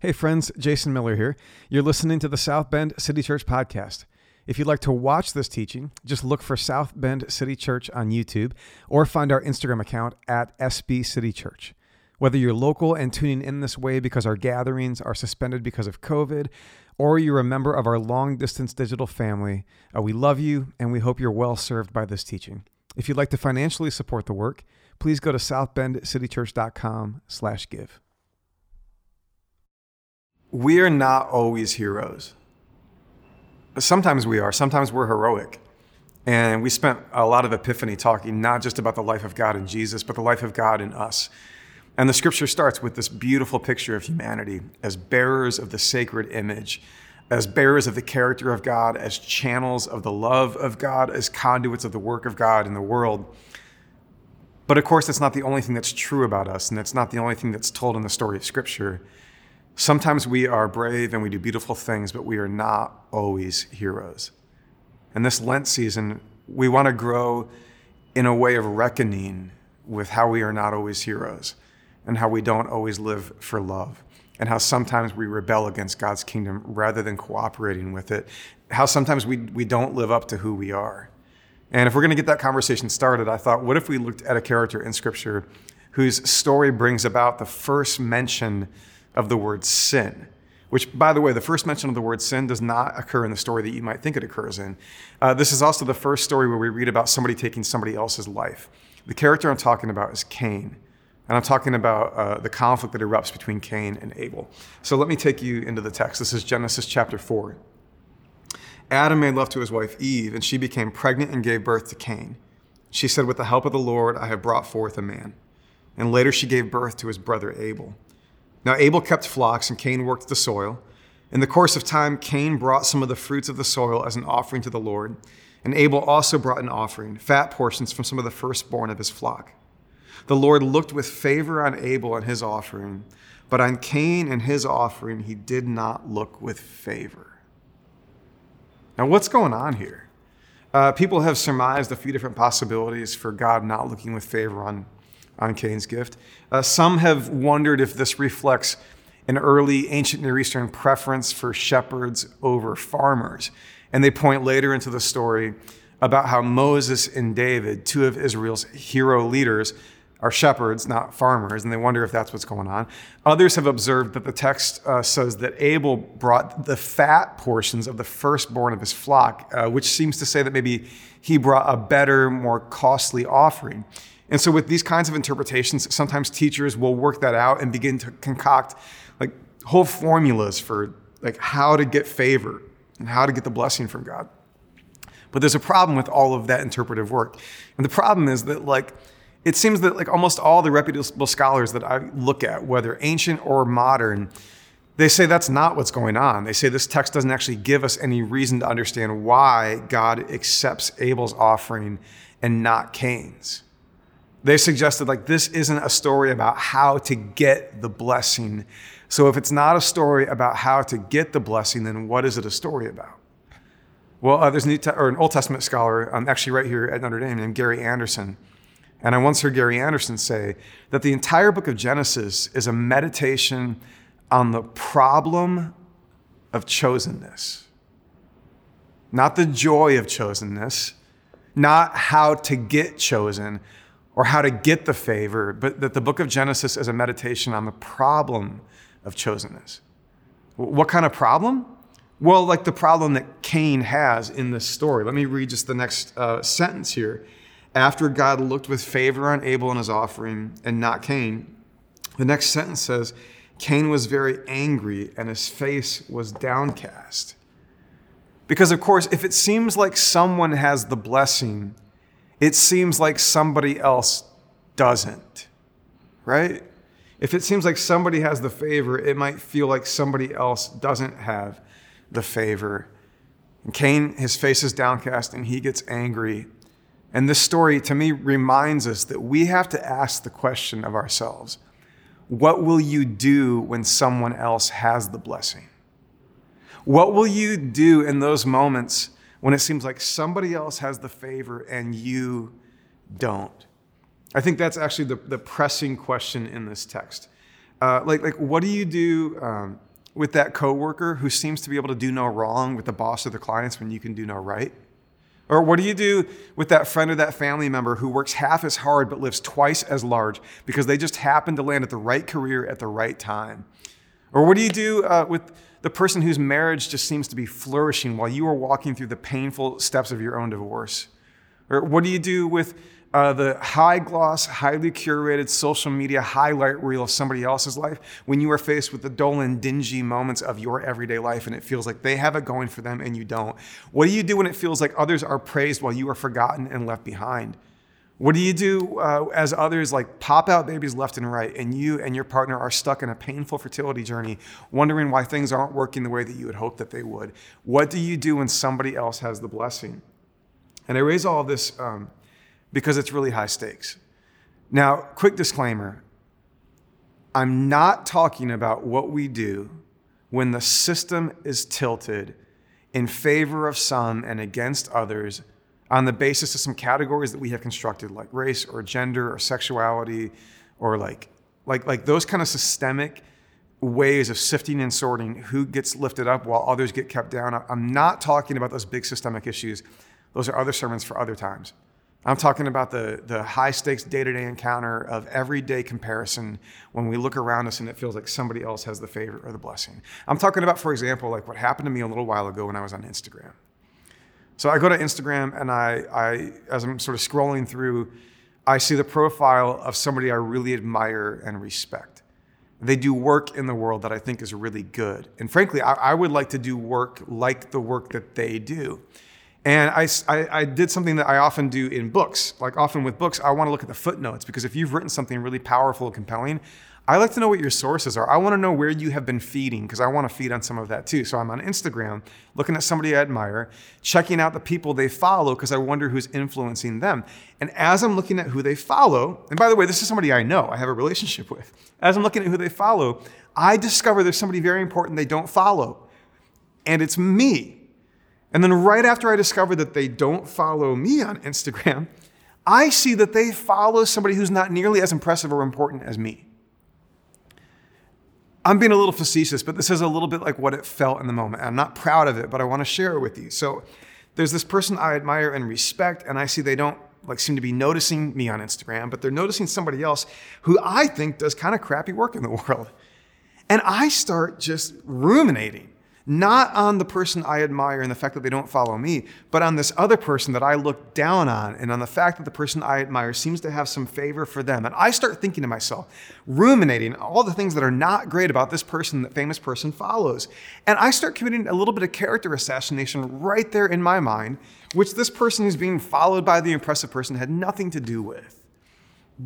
Hey, friends, Jason Miller here. You're listening to the South Bend City Church podcast. If you'd like to watch this teaching, just look for South Bend City Church on YouTube or find our Instagram account at SB City Church. Whether you're local and tuning in this way because our gatherings are suspended because of COVID, or you're a member of our long distance digital family, uh, we love you and we hope you're well served by this teaching. If you'd like to financially support the work, please go to southbendcitychurch.com slash give we are not always heroes. Sometimes we are, sometimes we're heroic. And we spent a lot of Epiphany talking not just about the life of God in Jesus, but the life of God in us. And the scripture starts with this beautiful picture of humanity as bearers of the sacred image, as bearers of the character of God, as channels of the love of God, as conduits of the work of God in the world. But of course, that's not the only thing that's true about us, and that's not the only thing that's told in the story of Scripture. Sometimes we are brave and we do beautiful things, but we are not always heroes. And this Lent season, we want to grow in a way of reckoning with how we are not always heroes and how we don't always live for love and how sometimes we rebel against God's kingdom rather than cooperating with it, how sometimes we, we don't live up to who we are. And if we're going to get that conversation started, I thought, what if we looked at a character in Scripture whose story brings about the first mention of the word sin, which, by the way, the first mention of the word sin does not occur in the story that you might think it occurs in. Uh, this is also the first story where we read about somebody taking somebody else's life. The character I'm talking about is Cain. And I'm talking about uh, the conflict that erupts between Cain and Abel. So let me take you into the text. This is Genesis chapter 4. Adam made love to his wife Eve, and she became pregnant and gave birth to Cain. She said, With the help of the Lord, I have brought forth a man. And later she gave birth to his brother Abel. Now Abel kept flocks, and Cain worked the soil. In the course of time, Cain brought some of the fruits of the soil as an offering to the Lord, and Abel also brought an offering, fat portions from some of the firstborn of his flock. The Lord looked with favor on Abel and his offering, but on Cain and his offering he did not look with favor. Now, what's going on here? Uh, people have surmised a few different possibilities for God not looking with favor on on Cain's gift. Uh, some have wondered if this reflects an early ancient Near Eastern preference for shepherds over farmers. And they point later into the story about how Moses and David, two of Israel's hero leaders, are shepherds, not farmers, and they wonder if that's what's going on. Others have observed that the text uh, says that Abel brought the fat portions of the firstborn of his flock, uh, which seems to say that maybe he brought a better, more costly offering. And so, with these kinds of interpretations, sometimes teachers will work that out and begin to concoct like whole formulas for like how to get favor and how to get the blessing from God. But there's a problem with all of that interpretive work. And the problem is that like it seems that like almost all the reputable scholars that I look at, whether ancient or modern, they say that's not what's going on. They say this text doesn't actually give us any reason to understand why God accepts Abel's offering and not Cain's they suggested like this isn't a story about how to get the blessing. So if it's not a story about how to get the blessing, then what is it a story about? Well, uh, there's an, or an Old Testament scholar, um, actually right here at Notre Dame, named Gary Anderson. And I once heard Gary Anderson say that the entire book of Genesis is a meditation on the problem of chosenness. Not the joy of chosenness, not how to get chosen, or how to get the favor, but that the book of Genesis is a meditation on the problem of chosenness. What kind of problem? Well, like the problem that Cain has in this story. Let me read just the next uh, sentence here. After God looked with favor on Abel and his offering and not Cain, the next sentence says, Cain was very angry and his face was downcast. Because, of course, if it seems like someone has the blessing, it seems like somebody else doesn't, right? If it seems like somebody has the favor, it might feel like somebody else doesn't have the favor. And Cain, his face is downcast and he gets angry. And this story, to me, reminds us that we have to ask the question of ourselves what will you do when someone else has the blessing? What will you do in those moments when it seems like somebody else has the favor and you don't? I think that's actually the, the pressing question in this text. Uh, like, like, what do you do um, with that coworker who seems to be able to do no wrong with the boss or the clients when you can do no right? Or what do you do with that friend or that family member who works half as hard but lives twice as large because they just happen to land at the right career at the right time? Or what do you do uh, with the person whose marriage just seems to be flourishing while you are walking through the painful steps of your own divorce? Or what do you do with uh, the high gloss, highly curated social media highlight reel of somebody else's life when you are faced with the dull and dingy moments of your everyday life and it feels like they have it going for them and you don't? What do you do when it feels like others are praised while you are forgotten and left behind? What do you do uh, as others like pop out babies left and right, and you and your partner are stuck in a painful fertility journey, wondering why things aren't working the way that you had hoped that they would? What do you do when somebody else has the blessing? And I raise all this um, because it's really high stakes. Now, quick disclaimer I'm not talking about what we do when the system is tilted in favor of some and against others on the basis of some categories that we have constructed, like race or gender or sexuality, or like like like those kind of systemic ways of sifting and sorting who gets lifted up while others get kept down. I'm not talking about those big systemic issues. Those are other sermons for other times. I'm talking about the, the high stakes day to day encounter of everyday comparison when we look around us and it feels like somebody else has the favor or the blessing. I'm talking about, for example, like what happened to me a little while ago when I was on Instagram. So I go to Instagram and I, I, as I'm sort of scrolling through, I see the profile of somebody I really admire and respect. They do work in the world that I think is really good. And frankly, I, I would like to do work like the work that they do. And I, I, I, did something that I often do in books. Like often with books, I want to look at the footnotes because if you've written something really powerful and compelling, I like to know what your sources are. I want to know where you have been feeding because I want to feed on some of that too. So I'm on Instagram looking at somebody I admire, checking out the people they follow because I wonder who's influencing them. And as I'm looking at who they follow, and by the way, this is somebody I know, I have a relationship with. As I'm looking at who they follow, I discover there's somebody very important they don't follow. And it's me. And then right after I discover that they don't follow me on Instagram, I see that they follow somebody who's not nearly as impressive or important as me. I'm being a little facetious, but this is a little bit like what it felt in the moment. I'm not proud of it, but I want to share it with you. So there's this person I admire and respect, and I see they don't like seem to be noticing me on Instagram, but they're noticing somebody else who I think does kind of crappy work in the world. And I start just ruminating not on the person I admire and the fact that they don't follow me, but on this other person that I look down on and on the fact that the person I admire seems to have some favor for them. And I start thinking to myself, ruminating all the things that are not great about this person that famous person follows. And I start committing a little bit of character assassination right there in my mind, which this person who's being followed by the impressive person had nothing to do with.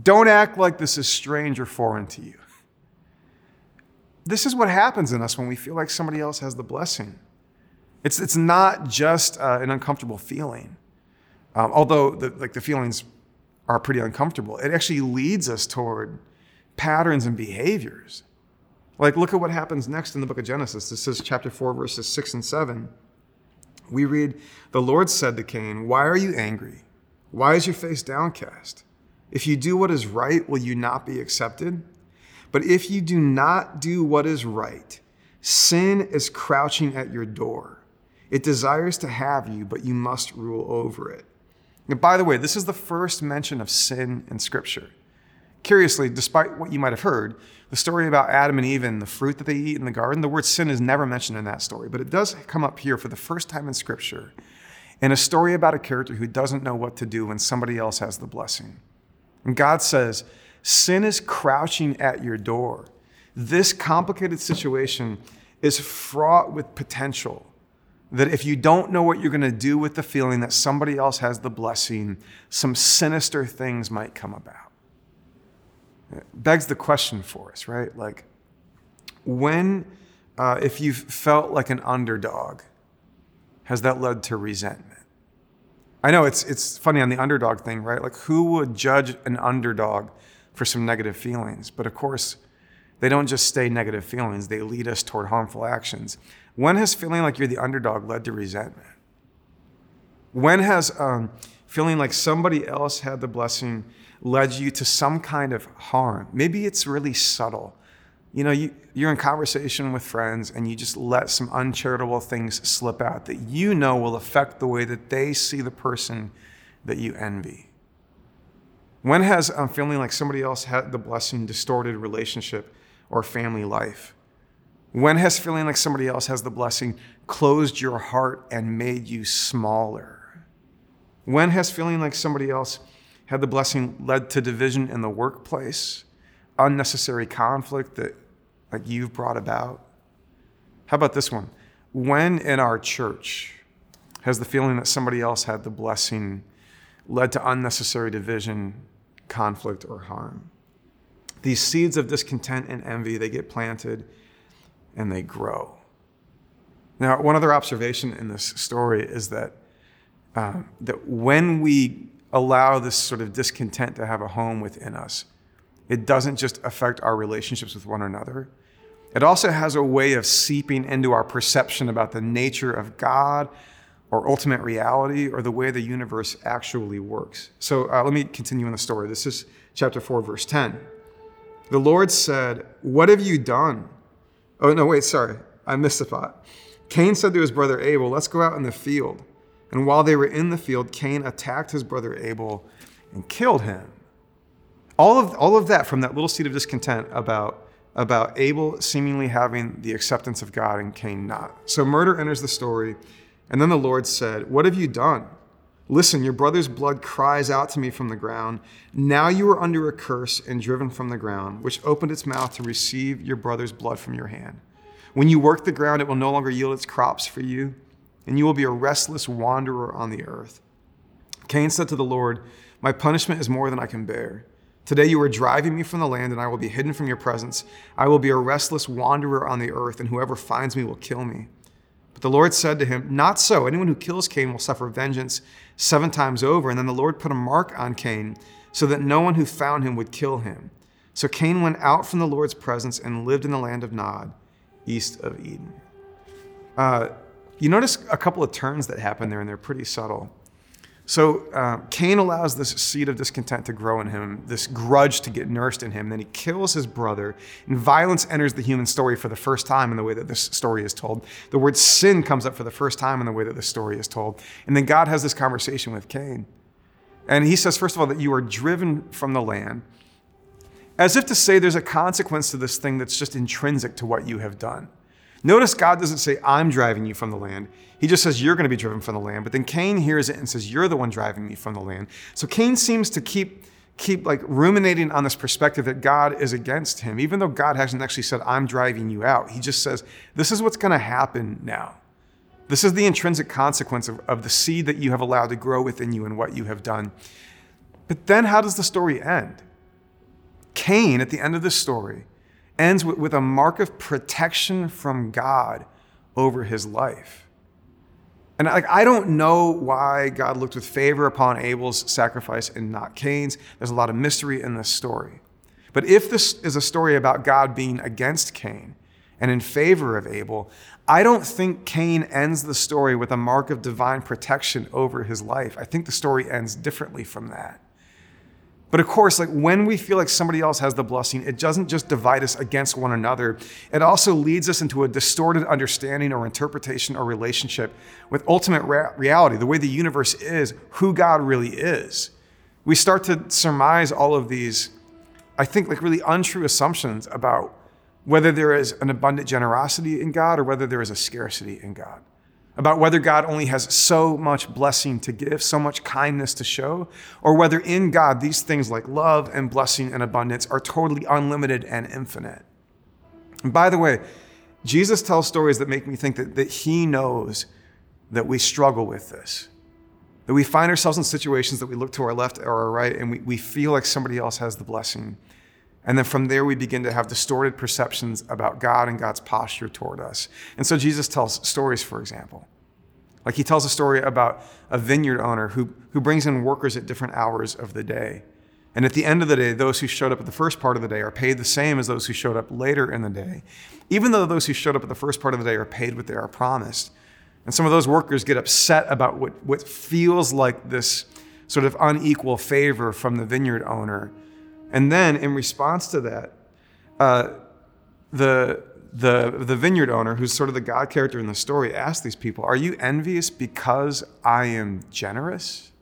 Don't act like this is strange or foreign to you. This is what happens in us when we feel like somebody else has the blessing. It's, it's not just uh, an uncomfortable feeling, um, although the, like the feelings are pretty uncomfortable. It actually leads us toward patterns and behaviors. Like, look at what happens next in the book of Genesis. This is chapter 4, verses 6 and 7. We read, The Lord said to Cain, Why are you angry? Why is your face downcast? If you do what is right, will you not be accepted? But if you do not do what is right, sin is crouching at your door. It desires to have you, but you must rule over it. And by the way, this is the first mention of sin in Scripture. Curiously, despite what you might have heard, the story about Adam and Eve and the fruit that they eat in the garden, the word sin is never mentioned in that story, but it does come up here for the first time in Scripture in a story about a character who doesn't know what to do when somebody else has the blessing. And God says, Sin is crouching at your door. This complicated situation is fraught with potential. That if you don't know what you're going to do with the feeling that somebody else has the blessing, some sinister things might come about. It begs the question for us, right? Like, when, uh, if you've felt like an underdog, has that led to resentment? I know it's, it's funny on the underdog thing, right? Like, who would judge an underdog for some negative feelings. But of course, they don't just stay negative feelings, they lead us toward harmful actions. When has feeling like you're the underdog led to resentment? When has um, feeling like somebody else had the blessing led you to some kind of harm? Maybe it's really subtle, you know, you, you're in conversation with friends and you just let some uncharitable things slip out that you know will affect the way that they see the person that you envy? When has um, feeling like somebody else had the blessing distorted relationship or family life? When has feeling like somebody else has the blessing closed your heart and made you smaller? When has feeling like somebody else had the blessing led to division in the workplace, unnecessary conflict that like you've brought about? How about this one? When in our church has the feeling that somebody else had the blessing led to unnecessary division, conflict, or harm? These seeds of discontent and envy, they get planted and they grow. Now, one other observation in this story is that, uh, that when we allow this sort of discontent to have a home within us, it doesn't just affect our relationships with one another. It also has a way of seeping into our perception about the nature of God or ultimate reality or the way the universe actually works. So uh, let me continue in the story. This is chapter 4, verse 10. The Lord said, What have you done? Oh, no, wait, sorry. I missed a thought. Cain said to his brother Abel, Let's go out in the field. And while they were in the field, Cain attacked his brother Abel and killed him. All of, all of that from that little seed of discontent about, about Abel seemingly having the acceptance of God and Cain not. So murder enters the story. And then the Lord said, What have you done? Listen, your brother's blood cries out to me from the ground. Now you are under a curse and driven from the ground, which opened its mouth to receive your brother's blood from your hand. When you work the ground, it will no longer yield its crops for you, and you will be a restless wanderer on the earth. Cain said to the Lord, My punishment is more than I can bear. Today you are driving me from the land, and I will be hidden from your presence. I will be a restless wanderer on the earth, and whoever finds me will kill me. The Lord said to him, Not so. Anyone who kills Cain will suffer vengeance seven times over. And then the Lord put a mark on Cain so that no one who found him would kill him. So Cain went out from the Lord's presence and lived in the land of Nod, east of Eden. Uh, you notice a couple of turns that happen there, and they're pretty subtle. So uh, Cain allows this seed of discontent to grow in him, this grudge to get nursed in him. Then he kills his brother, and violence enters the human story for the first time in the way that this story is told. The word sin comes up for the first time in the way that this story is told. And then God has this conversation with Cain. And he says, first of all, that you are driven from the land, as if to say there's a consequence to this thing that's just intrinsic to what you have done. Notice God doesn't say, I'm driving you from the land. He just says, You're going to be driven from the land. But then Cain hears it and says, You're the one driving me from the land. So Cain seems to keep keep like ruminating on this perspective that God is against him, even though God hasn't actually said, I'm driving you out. He just says, This is what's going to happen now. This is the intrinsic consequence of, of the seed that you have allowed to grow within you and what you have done. But then how does the story end? Cain, at the end of the story, ends with, with a mark of protection from God over his life. And like, I don't know why God looked with favor upon Abel's sacrifice and not Cain's. There's a lot of mystery in this story. But if this is a story about God being against Cain and in favor of Abel, I don't think Cain ends the story with a mark of divine protection over his life. I think the story ends differently from that. But of course, like when we feel like somebody else has the blessing, it doesn't just divide us against one another. It also leads us into a distorted understanding or interpretation or relationship with ultimate reality, the way the universe is, who God really is. We start to surmise all of these, I think, like really untrue assumptions about whether there is an abundant generosity in God or whether there is a scarcity in God about whether God only has so much blessing to give, so much kindness to show, or whether in God these things like love and blessing and abundance are totally unlimited and infinite. And by the way, Jesus tells stories that make me think that, that he knows that we struggle with this. That we find ourselves in situations that we look to our left or our right and we, we feel like somebody else has the blessing. And then from there, we begin to have distorted perceptions about God and God's posture toward us. And so Jesus tells stories, for example. Like he tells a story about a vineyard owner who, who brings in workers at different hours of the day. And at the end of the day, those who showed up at the first part of the day are paid the same as those who showed up later in the day, even though those who showed up at the first part of the day are paid what they are promised. And some of those workers get upset about what, what feels like this sort of unequal favor from the vineyard owner and then, in response to that, uh, the, the, the vineyard owner, who's sort of the God character in the story, asks these people, Are you envious because I am generous?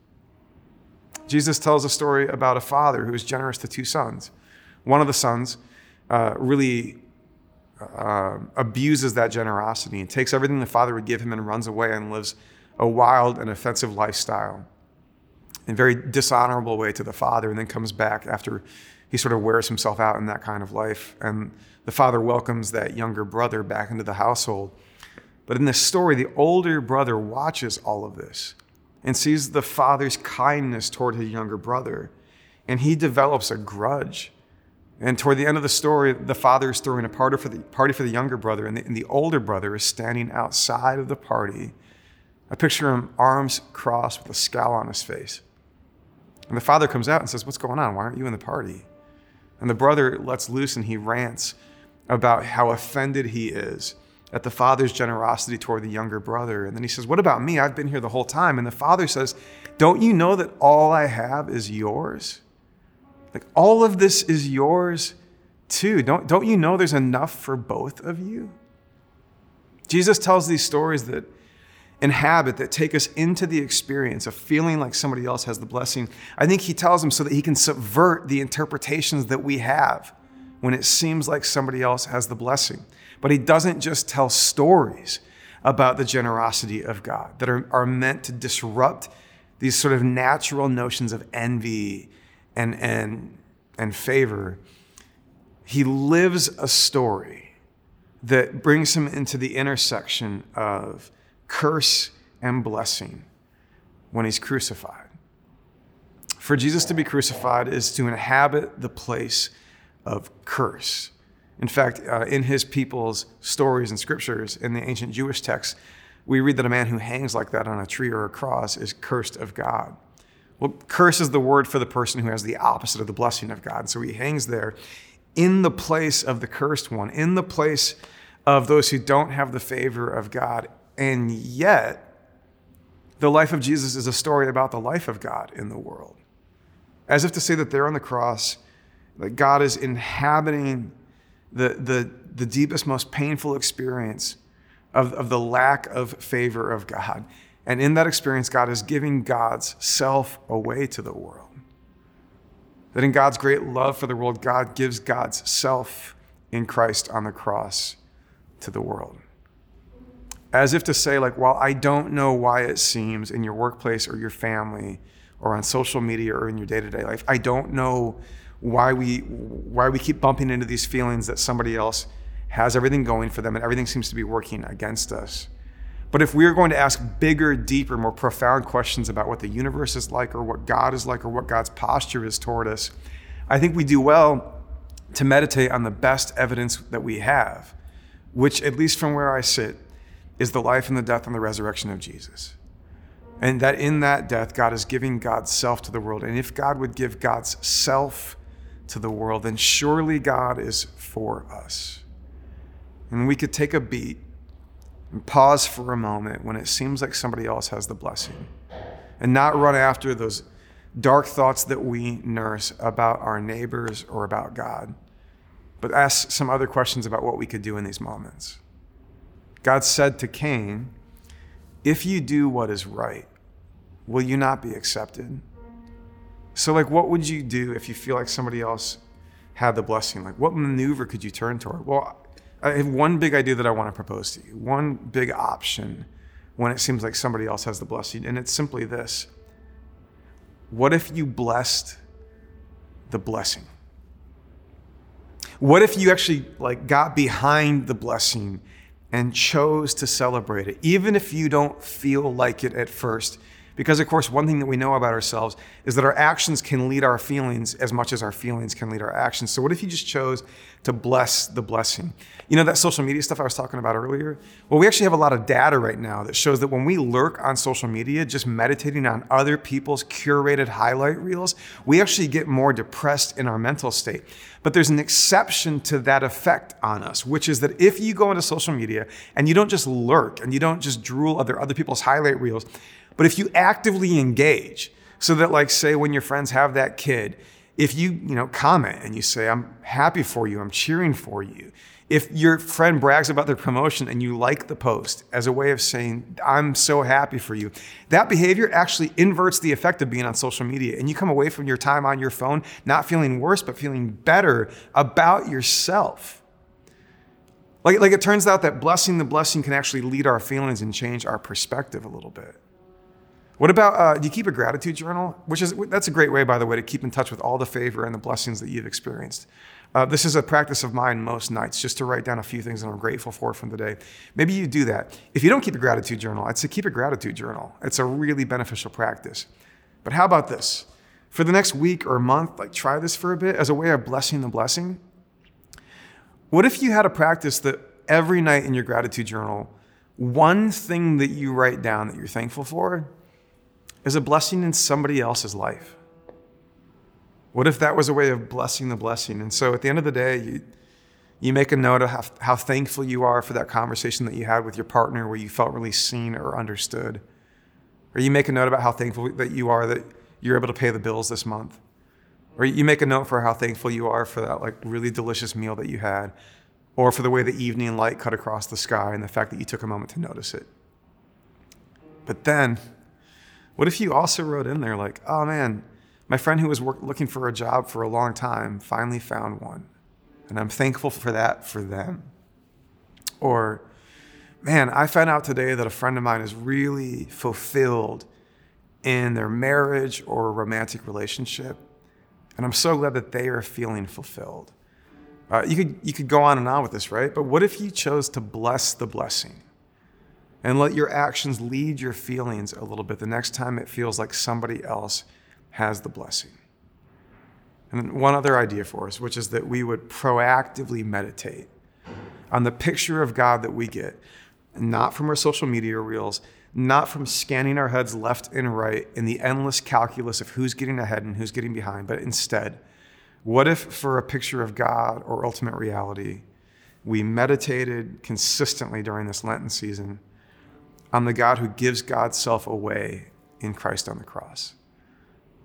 Jesus tells a story about a father who is generous to two sons. One of the sons uh, really uh, abuses that generosity and takes everything the father would give him and runs away and lives a wild and offensive lifestyle in a very dishonorable way to the father, and then comes back after he sort of wears himself out in that kind of life. And the father welcomes that younger brother back into the household. But in this story, the older brother watches all of this and sees the father's kindness toward his younger brother, and he develops a grudge. And toward the end of the story, the father is throwing a party for the, party for the younger brother, and the, and the older brother is standing outside of the party. I picture him arms crossed with a scowl on his face. And the father comes out and says, What's going on? Why aren't you in the party? And the brother lets loose and he rants about how offended he is at the father's generosity toward the younger brother. And then he says, What about me? I've been here the whole time. And the father says, Don't you know that all I have is yours? Like all of this is yours too. Don't, don't you know there's enough for both of you? Jesus tells these stories that inhabit, that take us into the experience of feeling like somebody else has the blessing. I think he tells them so that he can subvert the interpretations that we have when it seems like somebody else has the blessing. But he doesn't just tell stories about the generosity of God that are, are meant to disrupt these sort of natural notions of envy and, and, and favor. He lives a story that brings him into the intersection of curse and blessing when he's crucified. For Jesus to be crucified is to inhabit the place of curse. In fact, uh, in his people's stories and scriptures in the ancient Jewish texts, we read that a man who hangs like that on a tree or a cross is cursed of God. Well, curse is the word for the person who has the opposite of the blessing of God. So he hangs there in the place of the cursed one, in the place of those who don't have the favor of God, and yet, the life of Jesus is a story about the life of God in the world. As if to say that there on the cross, that God is inhabiting the, the, the deepest, most painful experience of, of the lack of favor of God. And in that experience, God is giving God's self away to the world. That in God's great love for the world, God gives God's self in Christ on the cross to the world as if to say, like, well, I don't know why it seems in your workplace or your family or on social media or in your day-to-day life, I don't know why we why we keep bumping into these feelings that somebody else has everything going for them and everything seems to be working against us. But if we're going to ask bigger, deeper, more profound questions about what the universe is like or what God is like or what God's posture is toward us, I think we do well to meditate on the best evidence that we have, which, at least from where I sit, is the life and the death and the resurrection of Jesus. And that in that death, God is giving God's self to the world. And if God would give God's self to the world, then surely God is for us. And we could take a beat and pause for a moment when it seems like somebody else has the blessing and not run after those dark thoughts that we nurse about our neighbors or about God, but ask some other questions about what we could do in these moments. God said to Cain, If you do what is right, will you not be accepted? So, like, what would you do if you feel like somebody else had the blessing? Like, what maneuver could you turn toward? Well, I have one big idea that I want to propose to you, one big option when it seems like somebody else has the blessing, and it's simply this What if you blessed the blessing? What if you actually like got behind the blessing and chose to celebrate it, even if you don't feel like it at first. Because, of course, one thing that we know about ourselves is that our actions can lead our feelings as much as our feelings can lead our actions. So, what if you just chose to bless the blessing? You know, that social media stuff I was talking about earlier? Well, we actually have a lot of data right now that shows that when we lurk on social media, just meditating on other people's curated highlight reels, we actually get more depressed in our mental state. But there's an exception to that effect on us, which is that if you go into social media and you don't just lurk and you don't just drool other other people's highlight reels, but if you actively engage, so that like say when your friends have that kid, if you, you know, comment and you say, I'm happy for you, I'm cheering for you, If your friend brags about their promotion and you like the post as a way of saying, I'm so happy for you, that behavior actually inverts the effect of being on social media. And you come away from your time on your phone not feeling worse, but feeling better about yourself. Like, like it turns out that blessing the blessing can actually lead our feelings and change our perspective a little bit. What about, uh, do you keep a gratitude journal? Which is, that's a great way, by the way, to keep in touch with all the favor and the blessings that you've experienced. Uh, this is a practice of mine most nights, just to write down a few things that I'm grateful for from the day. Maybe you do that. If you don't keep a gratitude journal, I'd say keep a gratitude journal. It's a really beneficial practice. But how about this? For the next week or month, like try this for a bit as a way of blessing the blessing. What if you had a practice that every night in your gratitude journal, one thing that you write down that you're thankful for is a blessing in somebody else's life? What if that was a way of blessing the blessing? And so at the end of the day, you, you make a note of how, how thankful you are for that conversation that you had with your partner where you felt really seen or understood. Or you make a note about how thankful that you are that you're able to pay the bills this month. Or you make a note for how thankful you are for that like really delicious meal that you had. Or for the way the evening light cut across the sky and the fact that you took a moment to notice it. But then, what if you also wrote in there like, oh man, my friend who was work, looking for a job for a long time finally found one. And I'm thankful for that for them. Or, man, I found out today that a friend of mine is really fulfilled in their marriage or romantic relationship. And I'm so glad that they are feeling fulfilled. Uh, you, could, you could go on and on with this, right? But what if you chose to bless the blessing and let your actions lead your feelings a little bit the next time it feels like somebody else has the blessing. And one other idea for us, which is that we would proactively meditate on the picture of God that we get, not from our social media reels, not from scanning our heads left and right in the endless calculus of who's getting ahead and who's getting behind, but instead, what if for a picture of God or ultimate reality, we meditated consistently during this Lenten season on the God who gives God's self away in Christ on the cross?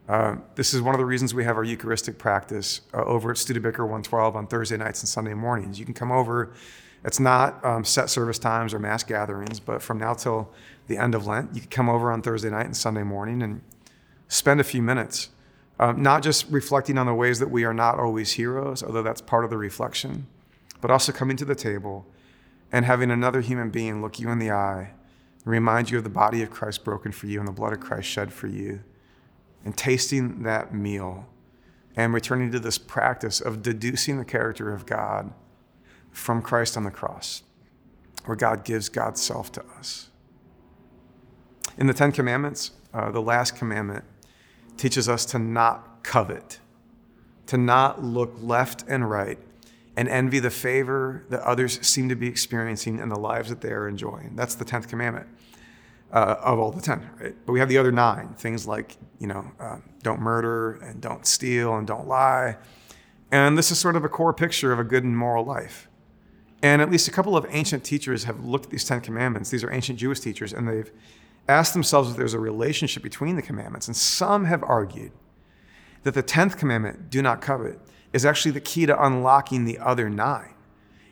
Uh, this is one of the reasons we have our Eucharistic practice uh, over at Studebaker 112 on Thursday nights and Sunday mornings. You can come over. It's not um, set service times or mass gatherings, but from now till the end of Lent, you can come over on Thursday night and Sunday morning and spend a few minutes, um, not just reflecting on the ways that we are not always heroes, although that's part of the reflection, but also coming to the table and having another human being look you in the eye and remind you of the body of Christ broken for you and the blood of Christ shed for you and tasting that meal and returning to this practice of deducing the character of God from Christ on the cross, where God gives God's self to us. In the Ten Commandments, uh, the last commandment teaches us to not covet, to not look left and right and envy the favor that others seem to be experiencing in the lives that they are enjoying. That's the 10th commandment uh, of all the 10, right? But we have the other nine things like, you know, uh, don't murder and don't steal and don't lie. And this is sort of a core picture of a good and moral life. And at least a couple of ancient teachers have looked at these 10 commandments. These are ancient Jewish teachers, and they've asked themselves if there's a relationship between the commandments. And some have argued that the 10th commandment, do not covet, is actually the key to unlocking the other nine.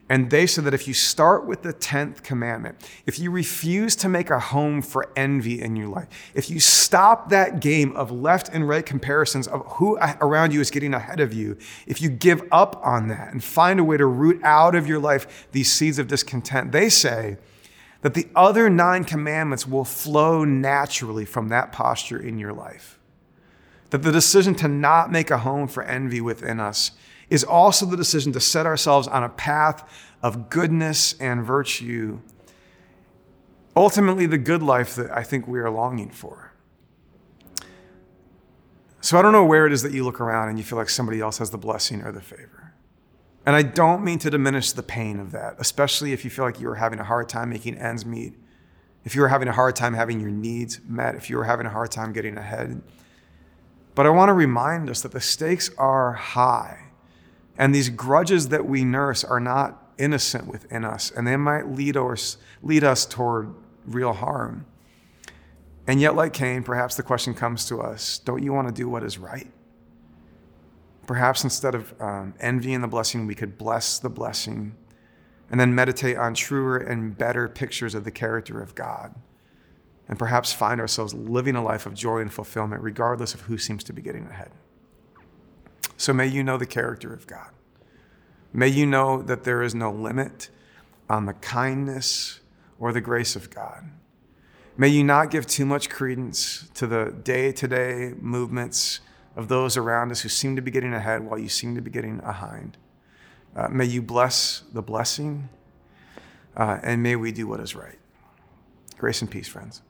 And they said that if you start with the 10th commandment, if you refuse to make a home for envy in your life, if you stop that game of left and right comparisons of who around you is getting ahead of you, if you give up on that and find a way to root out of your life these seeds of discontent, they say that the other nine commandments will flow naturally from that posture in your life. That the decision to not make a home for envy within us is also the decision to set ourselves on a path of goodness and virtue. Ultimately, the good life that I think we are longing for. So I don't know where it is that you look around and you feel like somebody else has the blessing or the favor. And I don't mean to diminish the pain of that, especially if you feel like you are having a hard time making ends meet, if you are having a hard time having your needs met, if you are having a hard time getting ahead. But I want to remind us that the stakes are high. And these grudges that we nurse are not innocent within us, and they might lead us, lead us toward real harm. And yet, like Cain, perhaps the question comes to us don't you want to do what is right? Perhaps instead of um, envying the blessing, we could bless the blessing and then meditate on truer and better pictures of the character of God, and perhaps find ourselves living a life of joy and fulfillment regardless of who seems to be getting ahead. So may you know the character of God. May you know that there is no limit on the kindness or the grace of God. May you not give too much credence to the day to day movements of those around us who seem to be getting ahead while you seem to be getting behind. Uh, may you bless the blessing, uh, and may we do what is right. Grace and peace, friends.